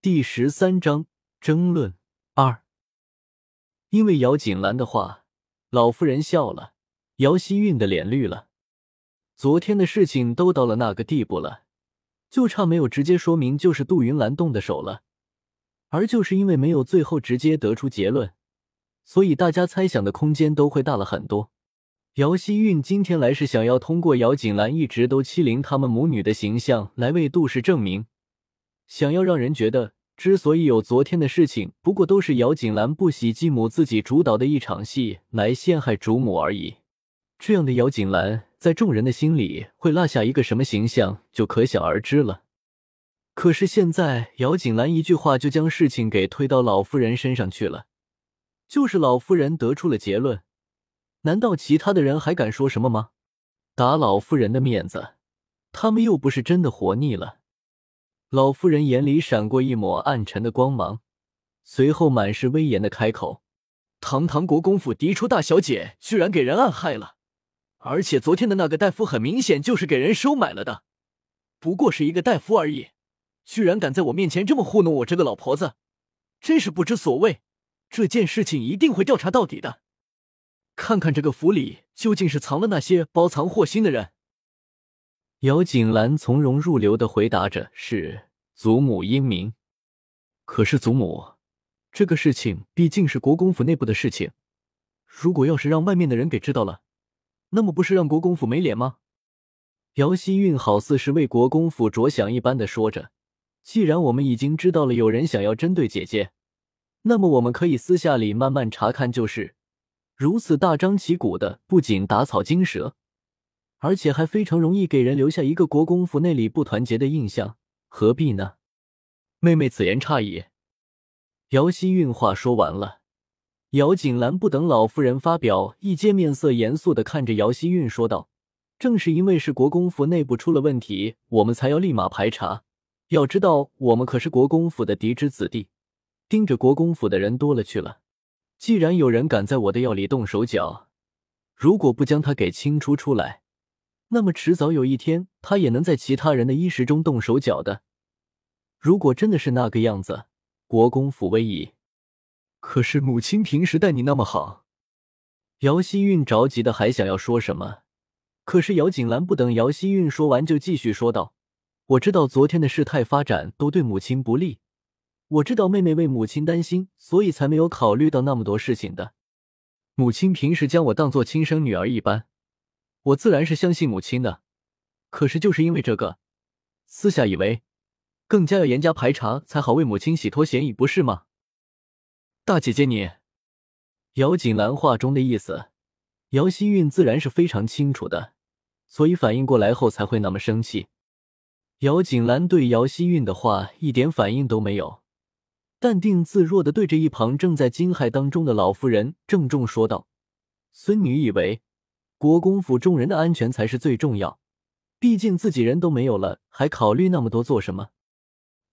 第十三章争论二。因为姚锦兰的话，老夫人笑了，姚希韵的脸绿了。昨天的事情都到了那个地步了，就差没有直接说明就是杜云兰动的手了，而就是因为没有最后直接得出结论，所以大家猜想的空间都会大了很多。姚希韵今天来是想要通过姚锦兰一直都欺凌他们母女的形象来为杜氏证明。想要让人觉得，之所以有昨天的事情，不过都是姚锦兰不喜继母自己主导的一场戏，来陷害主母而已。这样的姚锦兰，在众人的心里会落下一个什么形象，就可想而知了。可是现在，姚锦兰一句话就将事情给推到老夫人身上去了，就是老夫人得出了结论，难道其他的人还敢说什么吗？打老夫人的面子，他们又不是真的活腻了。老夫人眼里闪过一抹暗沉的光芒，随后满是威严的开口：“堂堂国公府嫡出大小姐，居然给人暗害了！而且昨天的那个大夫，很明显就是给人收买了的。不过是一个大夫而已，居然敢在我面前这么糊弄我这个老婆子，真是不知所谓！这件事情一定会调查到底的，看看这个府里究竟是藏了那些包藏祸心的人。”姚锦兰从容入流的回答着：“是祖母英明，可是祖母，这个事情毕竟是国公府内部的事情，如果要是让外面的人给知道了，那么不是让国公府没脸吗？”姚希韵好似是为国公府着想一般的说着：“既然我们已经知道了有人想要针对姐姐，那么我们可以私下里慢慢查看，就是如此大张旗鼓的，不仅打草惊蛇。”而且还非常容易给人留下一个国公府内里不团结的印象，何必呢？妹妹此言差矣。姚希韵话说完了，姚锦兰不等老夫人发表意见，面色严肃的看着姚希韵说道：“正是因为是国公府内部出了问题，我们才要立马排查。要知道，我们可是国公府的嫡之子弟，盯着国公府的人多了去了。既然有人敢在我的药里动手脚，如果不将他给清除出来，”那么迟早有一天，他也能在其他人的衣食中动手脚的。如果真的是那个样子，国公府危矣。可是母亲平时待你那么好，姚希韵着急的还想要说什么，可是姚锦兰不等姚希韵说完，就继续说道：“我知道昨天的事态发展都对母亲不利，我知道妹妹为母亲担心，所以才没有考虑到那么多事情的。母亲平时将我当做亲生女儿一般。”我自然是相信母亲的，可是就是因为这个，私下以为更加要严加排查才好为母亲洗脱嫌疑，不是吗？大姐姐你，姚锦兰话中的意思，姚希韵自然是非常清楚的，所以反应过来后才会那么生气。姚锦兰对姚希韵的话一点反应都没有，淡定自若的对着一旁正在惊骇当中的老妇人郑重说道：“孙女以为。”国公府众人的安全才是最重要，毕竟自己人都没有了，还考虑那么多做什么？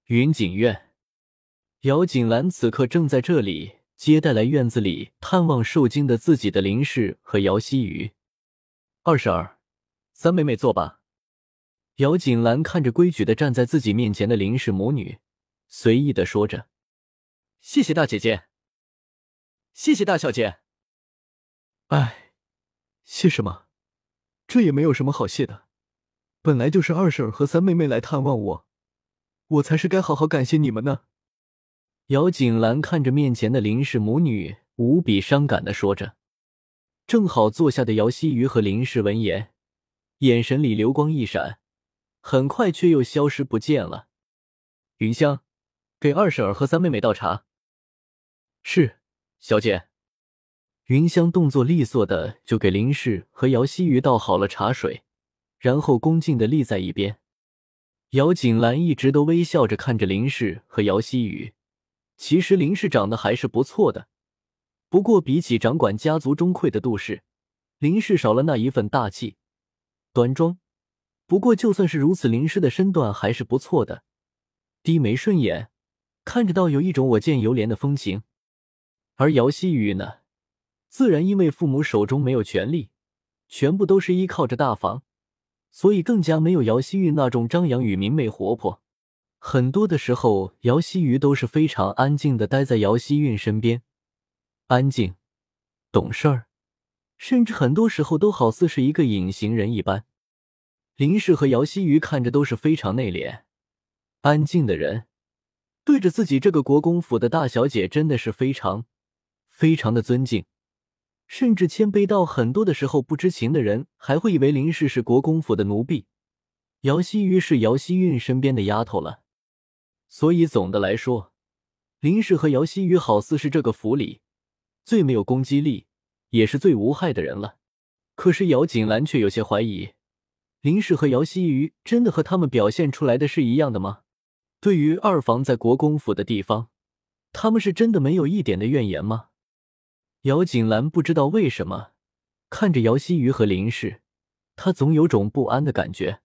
云锦院，姚锦兰此刻正在这里接待来院子里探望受惊的自己的林氏和姚希雨。二婶儿，三妹妹坐吧。姚锦兰看着规矩的站在自己面前的林氏母女，随意的说着：“谢谢大姐姐，谢谢大小姐。”哎。谢什么？这也没有什么好谢的。本来就是二婶和三妹妹来探望我，我才是该好好感谢你们呢。姚锦兰看着面前的林氏母女，无比伤感的说着。正好坐下的姚希瑜和林氏闻言，眼神里流光一闪，很快却又消失不见了。云香，给二婶和三妹妹倒茶。是，小姐。云香动作利索的就给林氏和姚希瑜倒好了茶水，然后恭敬的立在一边。姚锦兰一直都微笑着看着林氏和姚希瑜。其实林氏长得还是不错的，不过比起掌管家族中馈的杜氏，林氏少了那一份大气、端庄。不过就算是如此，林氏的身段还是不错的，低眉顺眼，看着倒有一种我见犹怜的风情。而姚希瑜呢？自然，因为父母手中没有权力，全部都是依靠着大房，所以更加没有姚希韵那种张扬与明媚活泼。很多的时候，姚希瑜都是非常安静的待在姚希韵身边，安静、懂事儿，甚至很多时候都好似是一个隐形人一般。林氏和姚希瑜看着都是非常内敛、安静的人，对着自己这个国公府的大小姐，真的是非常、非常的尊敬。甚至谦卑到很多的时候，不知情的人还会以为林氏是国公府的奴婢，姚希瑜是姚希韵身边的丫头了。所以总的来说，林氏和姚希瑜好似是这个府里最没有攻击力，也是最无害的人了。可是姚锦兰却有些怀疑，林氏和姚希瑜真的和他们表现出来的是一样的吗？对于二房在国公府的地方，他们是真的没有一点的怨言吗？姚锦兰不知道为什么看着姚希瑜和林氏，她总有种不安的感觉。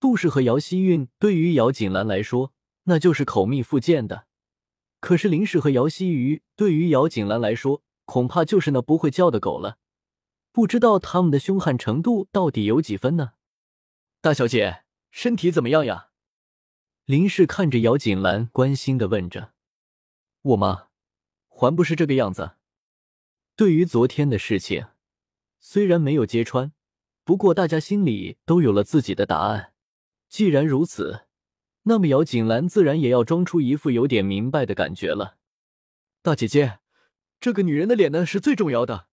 杜氏和姚希韵对于姚锦兰来说，那就是口蜜腹剑的；可是林氏和姚希瑜对于姚锦兰来说，恐怕就是那不会叫的狗了。不知道他们的凶悍程度到底有几分呢？大小姐身体怎么样呀？林氏看着姚锦兰，关心的问着：“我吗？还不是这个样子。”对于昨天的事情，虽然没有揭穿，不过大家心里都有了自己的答案。既然如此，那么姚锦兰自然也要装出一副有点明白的感觉了。大姐姐，这个女人的脸呢是最重要的，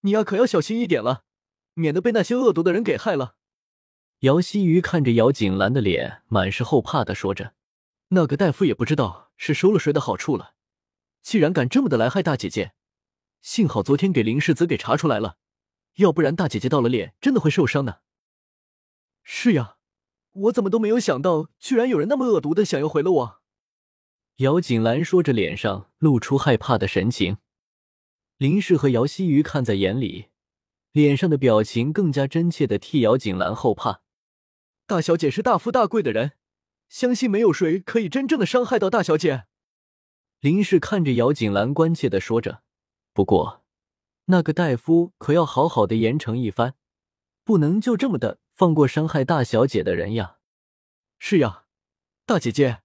你呀可要小心一点了，免得被那些恶毒的人给害了。姚希瑜看着姚锦兰的脸，满是后怕的说着：“那个大夫也不知道是收了谁的好处了，既然敢这么的来害大姐姐。”幸好昨天给林世子给查出来了，要不然大姐姐到了脸真的会受伤呢。是呀，我怎么都没有想到，居然有人那么恶毒的想要毁了我。姚锦兰说着，脸上露出害怕的神情。林氏和姚希瑜看在眼里，脸上的表情更加真切的替姚锦兰后怕。大小姐是大富大贵的人，相信没有谁可以真正的伤害到大小姐。林氏看着姚锦兰，关切的说着。不过，那个大夫可要好好的严惩一番，不能就这么的放过伤害大小姐的人呀！是呀，大姐姐，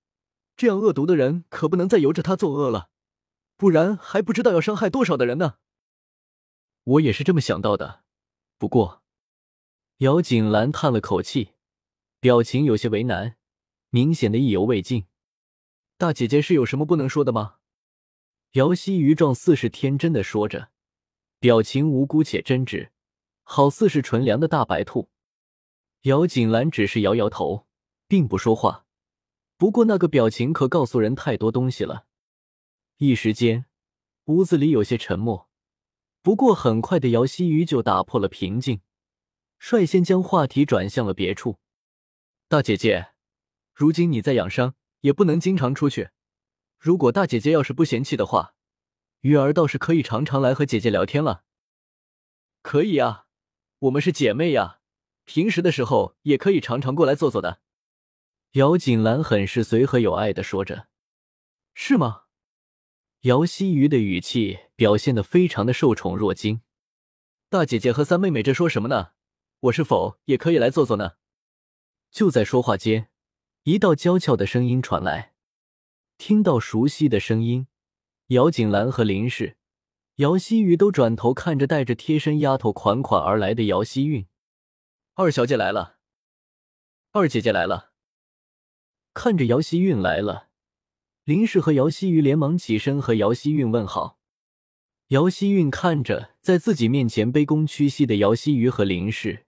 这样恶毒的人可不能再由着他作恶了，不然还不知道要伤害多少的人呢。我也是这么想到的。不过，姚锦兰叹了口气，表情有些为难，明显的意犹未尽。大姐姐是有什么不能说的吗？姚希瑜状似是天真的说着，表情无辜且真挚，好似是纯良的大白兔。姚锦兰只是摇摇头，并不说话。不过那个表情可告诉人太多东西了。一时间，屋子里有些沉默。不过很快的，姚希瑜就打破了平静，率先将话题转向了别处。大姐姐，如今你在养伤，也不能经常出去。如果大姐姐要是不嫌弃的话，鱼儿倒是可以常常来和姐姐聊天了。可以啊，我们是姐妹呀，平时的时候也可以常常过来坐坐的。姚锦兰很是随和有爱的说着：“是吗？”姚希鱼的语气表现的非常的受宠若惊。大姐姐和三妹妹这说什么呢？我是否也可以来坐坐呢？就在说话间，一道娇俏的声音传来。听到熟悉的声音，姚锦兰和林氏、姚希瑜都转头看着带着贴身丫头款款而来的姚希韵。二小姐来了，二姐姐来了。看着姚希韵来了，林氏和姚希瑜连忙起身和姚希韵问好。姚希韵看着在自己面前卑躬屈膝的姚希瑜和林氏，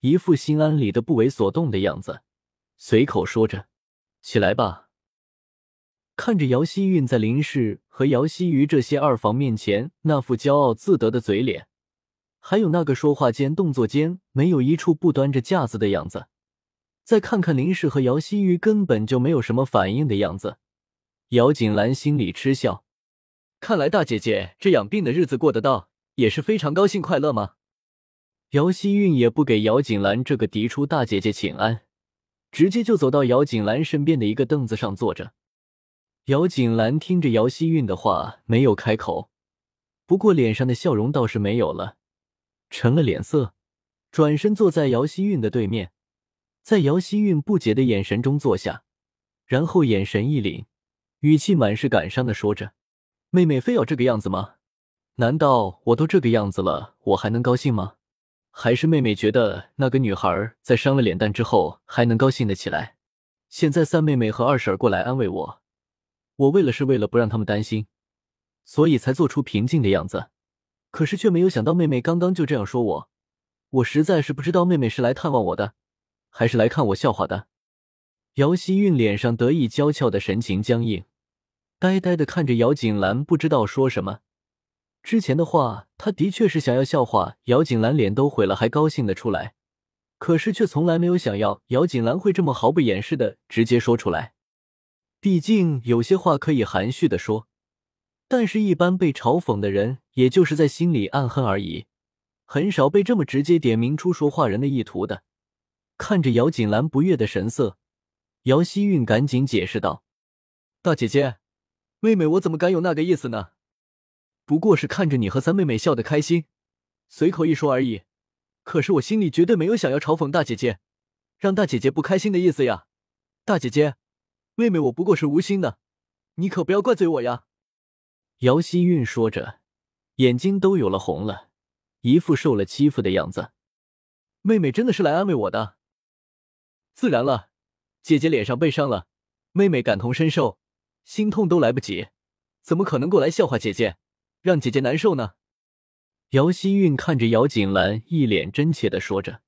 一副心安理得、不为所动的样子，随口说着：“起来吧。”看着姚希韵在林氏和姚希瑜这些二房面前那副骄傲自得的嘴脸，还有那个说话间、动作间没有一处不端着架子的样子，再看看林氏和姚希瑜根本就没有什么反应的样子，姚锦兰心里嗤笑。看来大姐姐这养病的日子过得到，也是非常高兴快乐吗？姚希韵也不给姚锦兰这个嫡出大姐姐请安，直接就走到姚锦兰身边的一个凳子上坐着。姚锦兰听着姚希韵的话，没有开口，不过脸上的笑容倒是没有了，沉了脸色，转身坐在姚希韵的对面，在姚希韵不解的眼神中坐下，然后眼神一凛，语气满是感伤的说着：“妹妹非要这个样子吗？难道我都这个样子了，我还能高兴吗？还是妹妹觉得那个女孩在伤了脸蛋之后还能高兴得起来？现在三妹妹和二婶过来安慰我，我为了是为了不让他们担心，所以才做出平静的样子。可是却没有想到妹妹刚刚就这样说我，我实在是不知道妹妹是来探望我的，还是来看我笑话的。”姚希韵脸上得意娇俏的神情僵硬，呆呆的看着姚锦兰，不知道说什么。之前的话，他的确是想要笑话姚锦兰，脸都毁了还高兴的出来，可是却从来没有想要姚锦兰会这么毫不掩饰的直接说出来。毕竟有些话可以含蓄的说，但是一般被嘲讽的人，也就是在心里暗恨而已，很少被这么直接点明出说话人的意图的。看着姚锦兰不悦的神色。姚希韵赶紧解释道：“大姐姐，妹妹我怎么敢有那个意思呢？不过是看着你和三妹妹笑得开心，随口一说而已。可是我心里绝对没有想要嘲讽大姐姐，让大姐姐不开心的意思呀。大姐姐，妹妹我不过是无心的，你可不要怪罪我呀。”姚希韵说着，眼睛都有了红了，一副受了欺负的样子。妹妹真的是来安慰我的，自然了。姐姐脸上被伤了，妹妹感同身受，心痛都来不及，怎么可能过来笑话姐姐，让姐姐难受呢？姚希韵看着姚锦兰，一脸真切的说着。